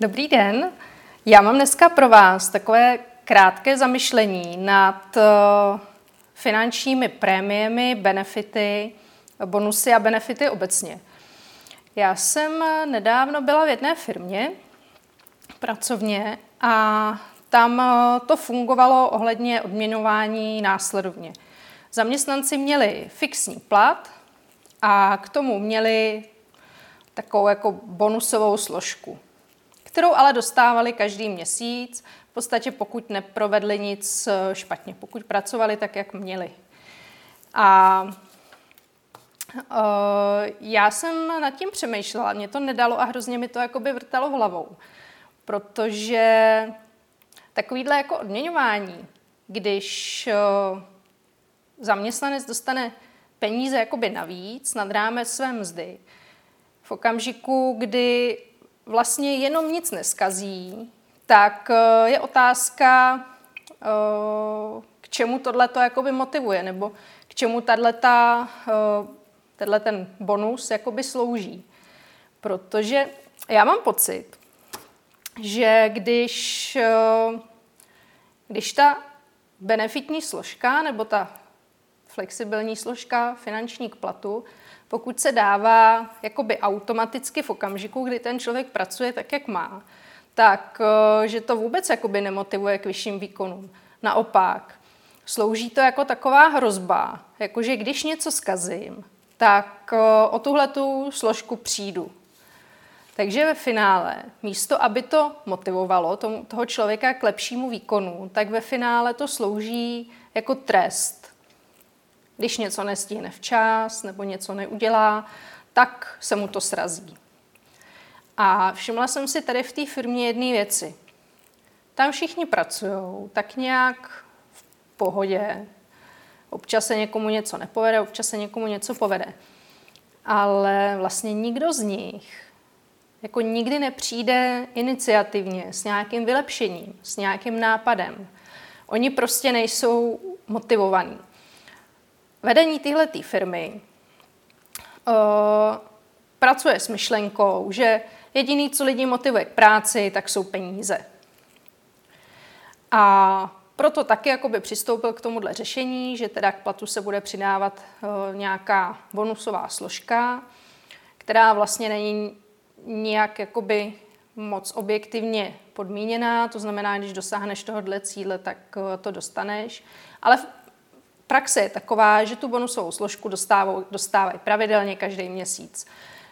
Dobrý den. Já mám dneska pro vás takové krátké zamyšlení nad uh, finančními prémiemi, benefity, bonusy a benefity obecně. Já jsem nedávno byla v jedné firmě pracovně a tam uh, to fungovalo ohledně odměňování následovně. Zaměstnanci měli fixní plat a k tomu měli takovou jako bonusovou složku kterou ale dostávali každý měsíc, v podstatě pokud neprovedli nic eh, špatně, pokud pracovali tak, jak měli. A uh, já jsem nad tím přemýšlela, mě to nedalo a hrozně mi to jakoby vrtalo hlavou, protože takovýhle jako odměňování, když uh, zaměstnanec dostane peníze jakoby navíc nad rámec své mzdy, v okamžiku, kdy vlastně jenom nic neskazí, tak eh, je otázka, eh, k čemu tohle to jakoby motivuje, nebo k čemu tato, eh, ten bonus jakoby slouží. Protože já mám pocit, že když, když ta benefitní složka nebo ta flexibilní složka finanční k platu pokud se dává jakoby automaticky v okamžiku, kdy ten člověk pracuje tak, jak má, tak eh, že to vůbec jakoby nemotivuje k vyšším výkonům. Naopak, slouží to jako taková hrozba, jakože když něco skazím, tak eh, o tuhle tu složku přijdu. Takže ve finále, místo aby to motivovalo toho člověka k lepšímu výkonu, tak ve finále to slouží jako trest když něco nestihne včas nebo něco neudělá, tak se mu to srazí. A všimla jsem si tady v té firmě jedné věci. Tam všichni pracují tak nějak v pohodě. Občas se někomu něco nepovede, občas se někomu něco povede. Ale vlastně nikdo z nich jako nikdy nepřijde iniciativně s nějakým vylepšením, s nějakým nápadem. Oni prostě nejsou motivovaní vedení téhle firmy uh, pracuje s myšlenkou, že jediný, co lidi motivuje k práci, tak jsou peníze. A proto taky jakoby přistoupil k tomuhle řešení, že teda k platu se bude přidávat uh, nějaká bonusová složka, která vlastně není nijak jakoby moc objektivně podmíněná, to znamená, když dosáhneš tohohle cíle, tak uh, to dostaneš. Ale Praxe je taková, že tu bonusovou složku dostávají, dostávají pravidelně každý měsíc.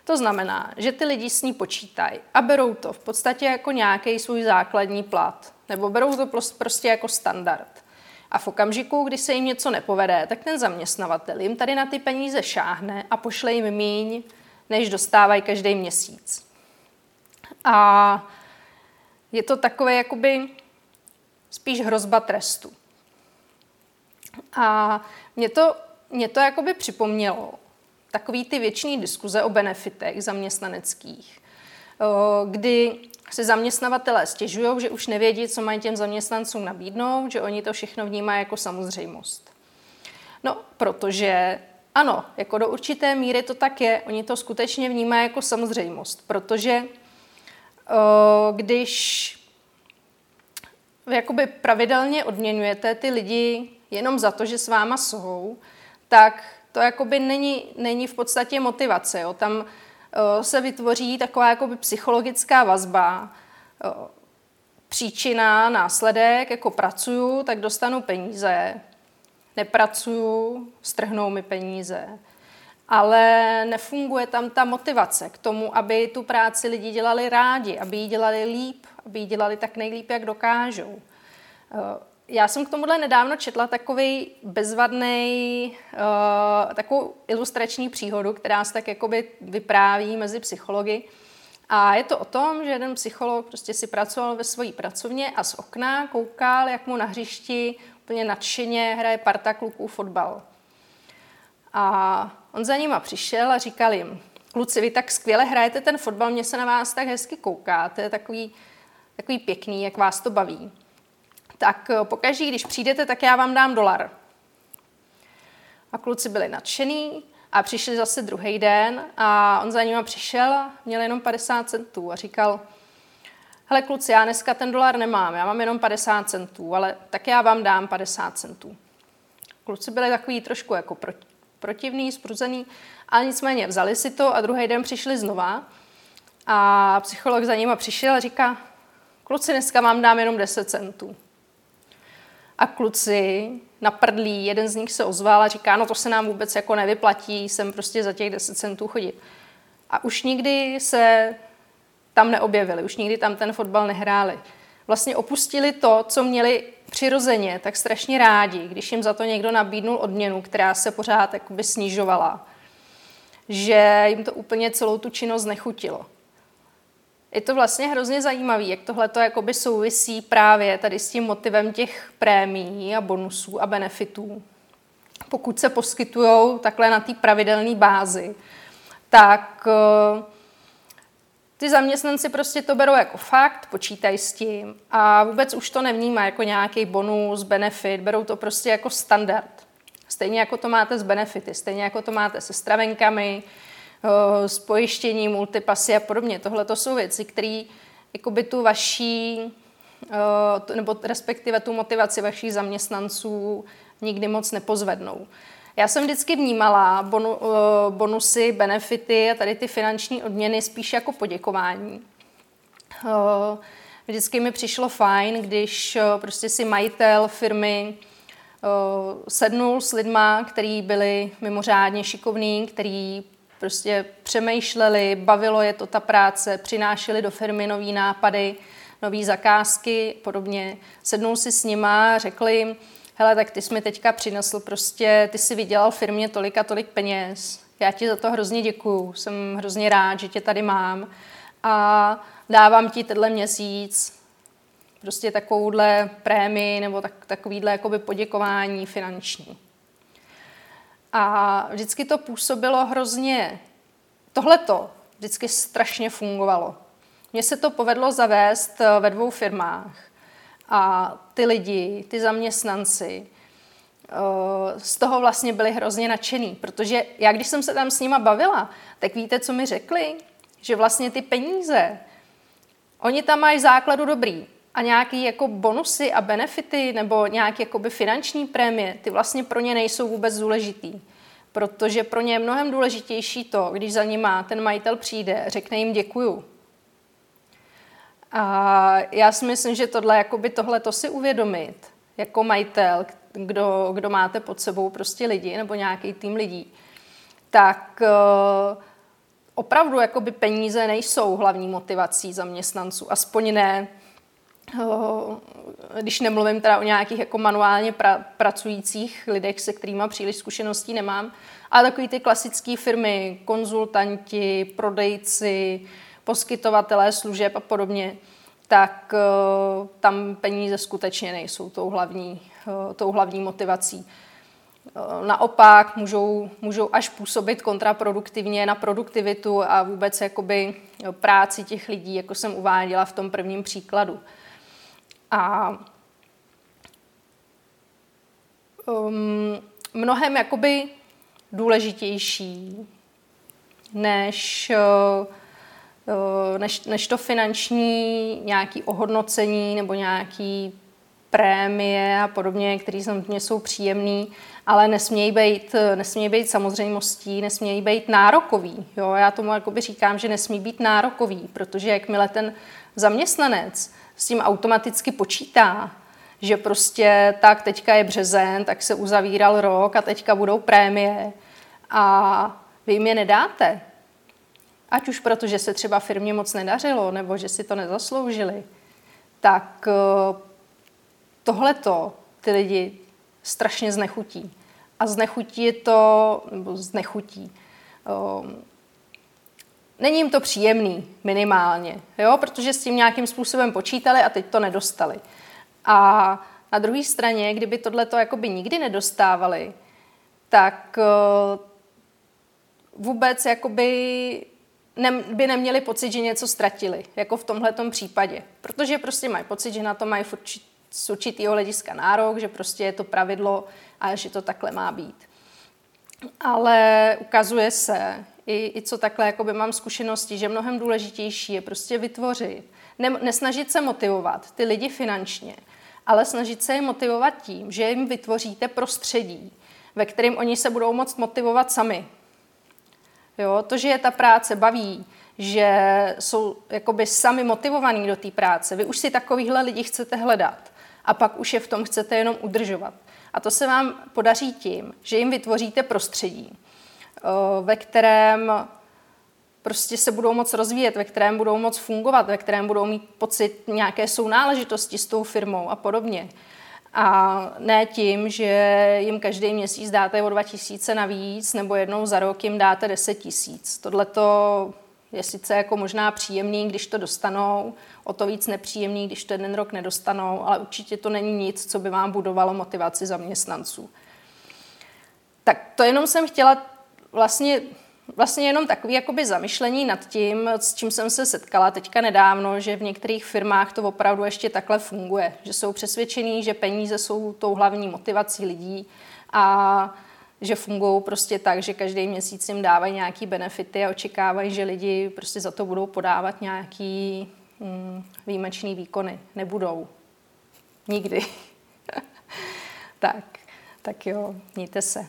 To znamená, že ty lidi s ní počítají a berou to v podstatě jako nějaký svůj základní plat, nebo berou to prostě jako standard. A v okamžiku, kdy se jim něco nepovede, tak ten zaměstnavatel jim tady na ty peníze šáhne a pošle jim míň, než dostávají každý měsíc. A je to takové jakoby spíš hrozba trestu. A mě to, mě to jakoby připomnělo takový ty věčný diskuze o benefitech zaměstnaneckých, kdy si zaměstnavatelé stěžují, že už nevědí, co mají těm zaměstnancům nabídnout, že oni to všechno vnímají jako samozřejmost. No, protože ano, jako do určité míry to tak je, oni to skutečně vnímají jako samozřejmost, protože když jakoby pravidelně odměňujete ty lidi jenom za to, že s váma jsou, tak to jakoby není, není v podstatě motivace. Jo. Tam uh, se vytvoří taková jakoby psychologická vazba, uh, příčina, následek, jako pracuju, tak dostanu peníze, nepracuju, strhnou mi peníze. Ale nefunguje tam ta motivace k tomu, aby tu práci lidi dělali rádi, aby ji dělali líp, aby ji dělali tak nejlíp, jak dokážou. Já jsem k tomuhle nedávno četla takový bezvadný, uh, takovou ilustrační příhodu, která se tak jakoby vypráví mezi psychologi. A je to o tom, že jeden psycholog prostě si pracoval ve své pracovně a z okna koukal, jak mu na hřišti úplně nadšeně hraje parta kluků fotbal. A on za nima přišel a říkal jim, kluci, vy tak skvěle hrajete ten fotbal, mě se na vás tak hezky kouká, to je takový, takový pěkný, jak vás to baví tak eh, pokaždé, když přijdete, tak já vám dám dolar. A kluci byli nadšený a přišli zase druhý den a on za nima přišel měl jenom 50 centů a říkal, hele kluci, já dneska ten dolar nemám, já mám jenom 50 centů, ale tak já vám dám 50 centů. Kluci byli takový trošku jako proti, protivný, spruzený, ale nicméně vzali si to a druhý den přišli znova a psycholog za nima přišel a říká, kluci, dneska vám dám jenom 10 centů. A kluci naprdlí, jeden z nich se ozval a říká, no to se nám vůbec jako nevyplatí, sem prostě za těch 10 centů chodit. A už nikdy se tam neobjevili, už nikdy tam ten fotbal nehráli. Vlastně opustili to, co měli přirozeně tak strašně rádi, když jim za to někdo nabídnul odměnu, která se pořád snižovala, že jim to úplně celou tu činnost nechutilo. Je to vlastně hrozně zajímavé, jak tohle to souvisí právě tady s tím motivem těch prémií a bonusů a benefitů. Pokud se poskytují takhle na té pravidelné bázi, tak eh, ty zaměstnanci prostě to berou jako fakt, počítají s tím a vůbec už to nevnímá jako nějaký bonus, benefit, berou to prostě jako standard. Stejně jako to máte s benefity, stejně jako to máte se stravenkami, s pojištěním, multipasy a podobně. Tohle to jsou věci, které jakoby tu vaší, eh, nebo respektive tu motivaci vašich zaměstnanců nikdy moc nepozvednou. Já jsem vždycky vnímala bonu, eh, bonusy, benefity a tady ty finanční odměny spíš jako poděkování. Eh, vždycky mi přišlo fajn, když eh, prostě si majitel firmy sednul s lidma, který byli mimořádně šikovní, který prostě přemýšleli, bavilo je to ta práce, přinášeli do firmy nový nápady, nové zakázky, podobně. Sednul si s nima, řekli jim, hele, tak ty jsi mi teďka přinesl prostě, ty jsi vydělal firmě tolik a tolik peněz, já ti za to hrozně děkuju, jsem hrozně rád, že tě tady mám a dávám ti tenhle měsíc prostě takovouhle prémii nebo tak, takovýhle jakoby poděkování finanční. A vždycky to působilo hrozně, tohleto vždycky strašně fungovalo. Mně se to povedlo zavést ve dvou firmách. A ty lidi, ty zaměstnanci, eh, z toho vlastně byli hrozně nadšený, protože já, když jsem se tam s nima bavila, tak víte, co mi řekli? Že vlastně ty peníze, oni tam mají základu dobrý a nějaký jako bonusy a benefity nebo nějaké jakoby finanční prémie, ty vlastně pro ně nejsou vůbec důležitý. Protože pro ně je mnohem důležitější to, když za nima ten majitel přijde, řekne jim děkuju, a já si myslím, že tohle, jakoby tohle to si uvědomit jako majitel, kdo, kdo máte pod sebou prostě lidi nebo nějaký tým lidí, tak uh, opravdu jakoby peníze nejsou hlavní motivací zaměstnanců, aspoň ne, když nemluvím teda o nějakých jako manuálně pra, pracujících lidech, se kterými příliš zkušeností nemám, ale takový ty klasické firmy, konzultanti, prodejci, poskytovatelé služeb a podobně, tak tam peníze skutečně nejsou tou hlavní, tou hlavní motivací. Naopak můžou, můžou až působit kontraproduktivně na produktivitu a vůbec jakoby práci těch lidí, jako jsem uváděla v tom prvním příkladu. A um, mnohem jakoby důležitější než uh, než, než to finanční nějaký ohodnocení nebo nějaký prémie a podobně, které samozřejmě jsou příjemné, ale nesmějí být, nesmějí být samozřejmostí, nesmějí být nárokový. Jo? Já tomu říkám, že nesmí být nárokový, protože jakmile ten zaměstnanec s tím automaticky počítá, že prostě tak teďka je březen, tak se uzavíral rok a teďka budou prémie. A vy jim je nedáte, ať už proto, že se třeba firmě moc nedařilo, nebo že si to nezasloužili, tak eh, tohleto ty lidi strašně znechutí. A znechutí je to, nebo znechutí, um, není jim to příjemný minimálně, jo? protože s tím nějakým způsobem počítali a teď to nedostali. A na druhé straně, kdyby tohleto jakoby nikdy nedostávali, tak uh, vůbec jakoby ne, by neměli pocit, že něco ztratili, jako v tomhle případě. Protože prostě mají pocit, že na to mají z určitého hlediska nárok, že prostě je to pravidlo a že to takhle má být. Ale ukazuje se, i, i co takhle jakoby mám zkušenosti, že mnohem důležitější je prostě vytvořit Ne, nesnažit se motivovat ty lidi finančně, ale snažit se je motivovat tím, že jim vytvoříte prostředí, ve kterém oni se budou moct motivovat sami. Jo, to, že je ta práce baví, že jsou jakoby sami motivovaní do té práce. Vy už si takovýhle lidi chcete hledat a pak už je v tom chcete jenom udržovat. A to se vám podaří tím, že jim vytvoříte prostředí, ve kterém prostě se budou moc rozvíjet, ve kterém budou moc fungovat, ve kterém budou mít pocit nějaké sounáležitosti s tou firmou a podobně. A ne tím, že jim každý měsíc dáte o 2000 navíc, nebo jednou za rok jim dáte 10 tisíc. Tohle to je sice jako možná příjemný, když to dostanou, o to víc nepříjemný, když to jeden rok nedostanou, ale určitě to není nic, co by vám budovalo motivaci zaměstnanců. Tak to jenom jsem chtěla vlastně vlastně jenom takový jakoby zamyšlení nad tím, s čím jsem se setkala teďka nedávno, že v některých firmách to opravdu ještě takhle funguje, že jsou přesvědčení, že peníze jsou tou hlavní motivací lidí a že fungují prostě tak, že každý měsíc jim dávají nějaký benefity a očekávají, že lidi prostě za to budou podávat nějaký mm, výjimečný výkony. Nebudou. Nikdy. tak, tak jo, mějte se.